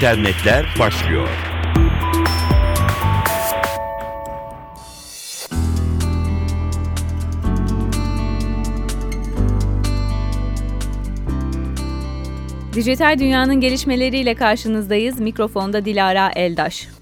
internetler başlıyor. Dijital dünyanın gelişmeleriyle karşınızdayız. Mikrofonda Dilara Eldaş.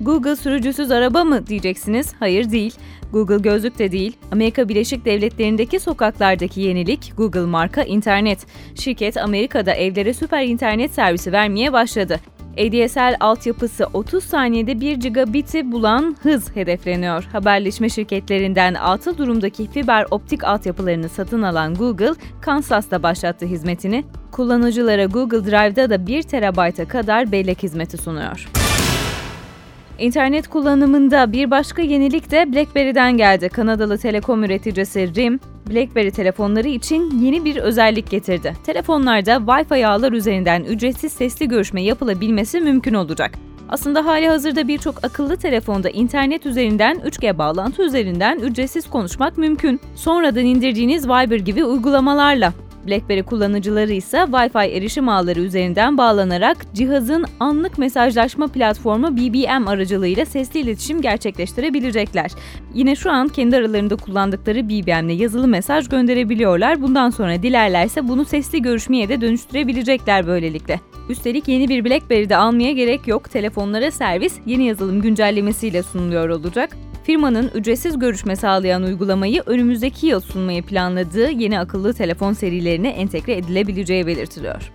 Google sürücüsüz araba mı diyeceksiniz? Hayır değil. Google gözlük de değil. Amerika Birleşik Devletleri'ndeki sokaklardaki yenilik Google marka internet. Şirket Amerika'da evlere süper internet servisi vermeye başladı. ADSL altyapısı 30 saniyede 1 gigabit'i bulan hız hedefleniyor. Haberleşme şirketlerinden atıl durumdaki fiber optik altyapılarını satın alan Google, Kansas'ta başlattı hizmetini. Kullanıcılara Google Drive'da da 1 terabayta kadar bellek hizmeti sunuyor. İnternet kullanımında bir başka yenilik de BlackBerry'den geldi. Kanadalı telekom üreticisi RIM, BlackBerry telefonları için yeni bir özellik getirdi. Telefonlarda Wi-Fi ağlar üzerinden ücretsiz sesli görüşme yapılabilmesi mümkün olacak. Aslında hali hazırda birçok akıllı telefonda internet üzerinden 3G bağlantı üzerinden ücretsiz konuşmak mümkün. Sonradan indirdiğiniz Viber gibi uygulamalarla. BlackBerry kullanıcıları ise Wi-Fi erişim ağları üzerinden bağlanarak cihazın anlık mesajlaşma platformu BBM aracılığıyla sesli iletişim gerçekleştirebilecekler. Yine şu an kendi aralarında kullandıkları BBM ile yazılı mesaj gönderebiliyorlar. Bundan sonra dilerlerse bunu sesli görüşmeye de dönüştürebilecekler böylelikle. Üstelik yeni bir BlackBerry'de almaya gerek yok. Telefonlara servis yeni yazılım güncellemesiyle sunuluyor olacak. Firmanın ücretsiz görüşme sağlayan uygulamayı önümüzdeki yıl sunmayı planladığı yeni akıllı telefon serilerine entegre edilebileceği belirtiliyor.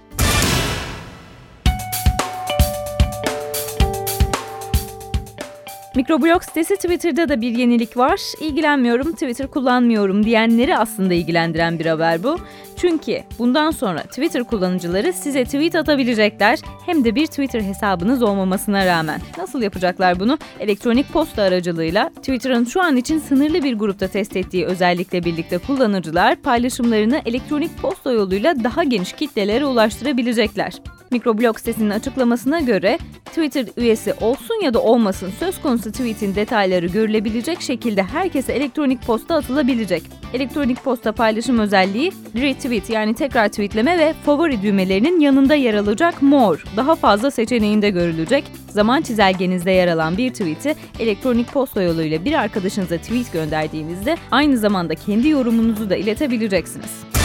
Mikroblog sitesi Twitter'da da bir yenilik var. İlgilenmiyorum, Twitter kullanmıyorum diyenleri aslında ilgilendiren bir haber bu. Çünkü bundan sonra Twitter kullanıcıları size tweet atabilecekler hem de bir Twitter hesabınız olmamasına rağmen. Nasıl yapacaklar bunu? Elektronik posta aracılığıyla Twitter'ın şu an için sınırlı bir grupta test ettiği özellikle birlikte kullanıcılar paylaşımlarını elektronik posta yoluyla daha geniş kitlelere ulaştırabilecekler. Mikroblog sitesinin açıklamasına göre Twitter üyesi olsun ya da olmasın söz konusu tweetin detayları görülebilecek şekilde herkese elektronik posta atılabilecek. Elektronik posta paylaşım özelliği retweet yani tekrar tweetleme ve favori düğmelerinin yanında yer alacak more daha fazla seçeneğinde görülecek. Zaman çizelgenizde yer alan bir tweet'i elektronik posta yoluyla bir arkadaşınıza tweet gönderdiğinizde aynı zamanda kendi yorumunuzu da iletebileceksiniz.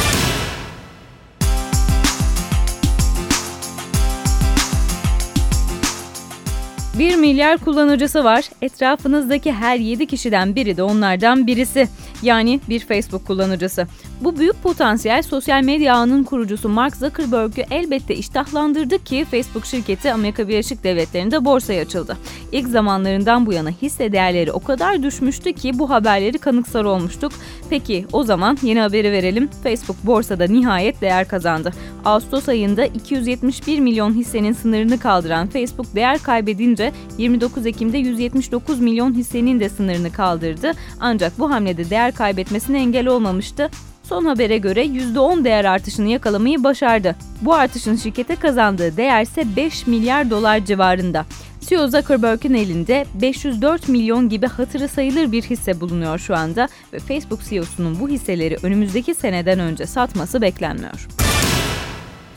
1 milyar kullanıcısı var. Etrafınızdaki her 7 kişiden biri de onlardan birisi. Yani bir Facebook kullanıcısı. Bu büyük potansiyel sosyal medya ağının kurucusu Mark Zuckerberg'ü elbette iştahlandırdı ki Facebook şirketi Amerika Birleşik Devletleri'nde borsaya açıldı. İlk zamanlarından bu yana hisse değerleri o kadar düşmüştü ki bu haberleri kanıksar olmuştuk. Peki o zaman yeni haberi verelim. Facebook borsada nihayet değer kazandı. Ağustos ayında 271 milyon hissenin sınırını kaldıran Facebook değer kaybedince 29 Ekim'de 179 milyon hissenin de sınırını kaldırdı. Ancak bu hamlede değer kaybetmesine engel olmamıştı. Son habere göre %10 değer artışını yakalamayı başardı. Bu artışın şirkete kazandığı değer ise 5 milyar dolar civarında. CEO Zuckerberg'in elinde 504 milyon gibi hatırı sayılır bir hisse bulunuyor şu anda ve Facebook CEO'sunun bu hisseleri önümüzdeki seneden önce satması beklenmiyor.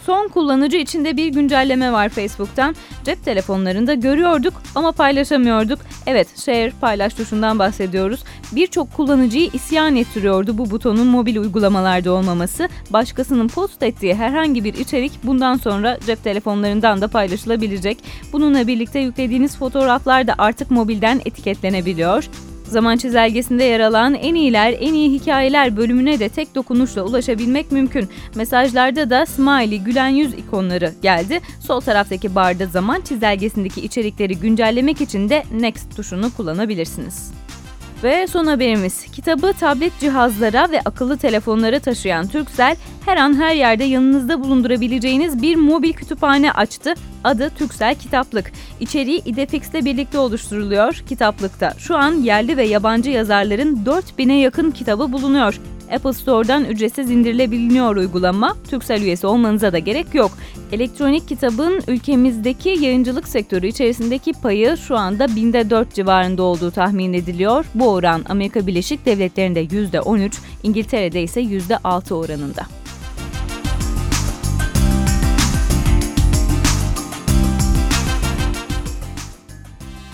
Son kullanıcı içinde bir güncelleme var Facebook'tan. Cep telefonlarında görüyorduk ama paylaşamıyorduk. Evet, share paylaş tuşundan bahsediyoruz. Birçok kullanıcıyı isyan ettiriyordu bu butonun mobil uygulamalarda olmaması. Başkasının post ettiği herhangi bir içerik bundan sonra cep telefonlarından da paylaşılabilecek. Bununla birlikte yüklediğiniz fotoğraflar da artık mobilden etiketlenebiliyor. Zaman çizelgesinde yer alan en iyiler, en iyi hikayeler bölümüne de tek dokunuşla ulaşabilmek mümkün. Mesajlarda da smiley, gülen yüz ikonları geldi. Sol taraftaki barda zaman çizelgesindeki içerikleri güncellemek için de next tuşunu kullanabilirsiniz. Ve son haberimiz. Kitabı tablet cihazlara ve akıllı telefonlara taşıyan Turkcell her an her yerde yanınızda bulundurabileceğiniz bir mobil kütüphane açtı. Adı Turkcell Kitaplık. İçeriği Idefix ile birlikte oluşturuluyor. Kitaplıkta şu an yerli ve yabancı yazarların 4000'e yakın kitabı bulunuyor. Apple Store'dan ücretsiz indirilebiliyor uygulama. Turkcell üyesi olmanıza da gerek yok. Elektronik kitabın ülkemizdeki yayıncılık sektörü içerisindeki payı şu anda binde 4 civarında olduğu tahmin ediliyor. Bu oran Amerika Birleşik Devletleri'nde %13, İngiltere'de ise %6 oranında.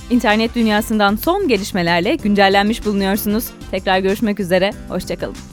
İnternet dünyasından son gelişmelerle güncellenmiş bulunuyorsunuz. Tekrar görüşmek üzere, hoşçakalın.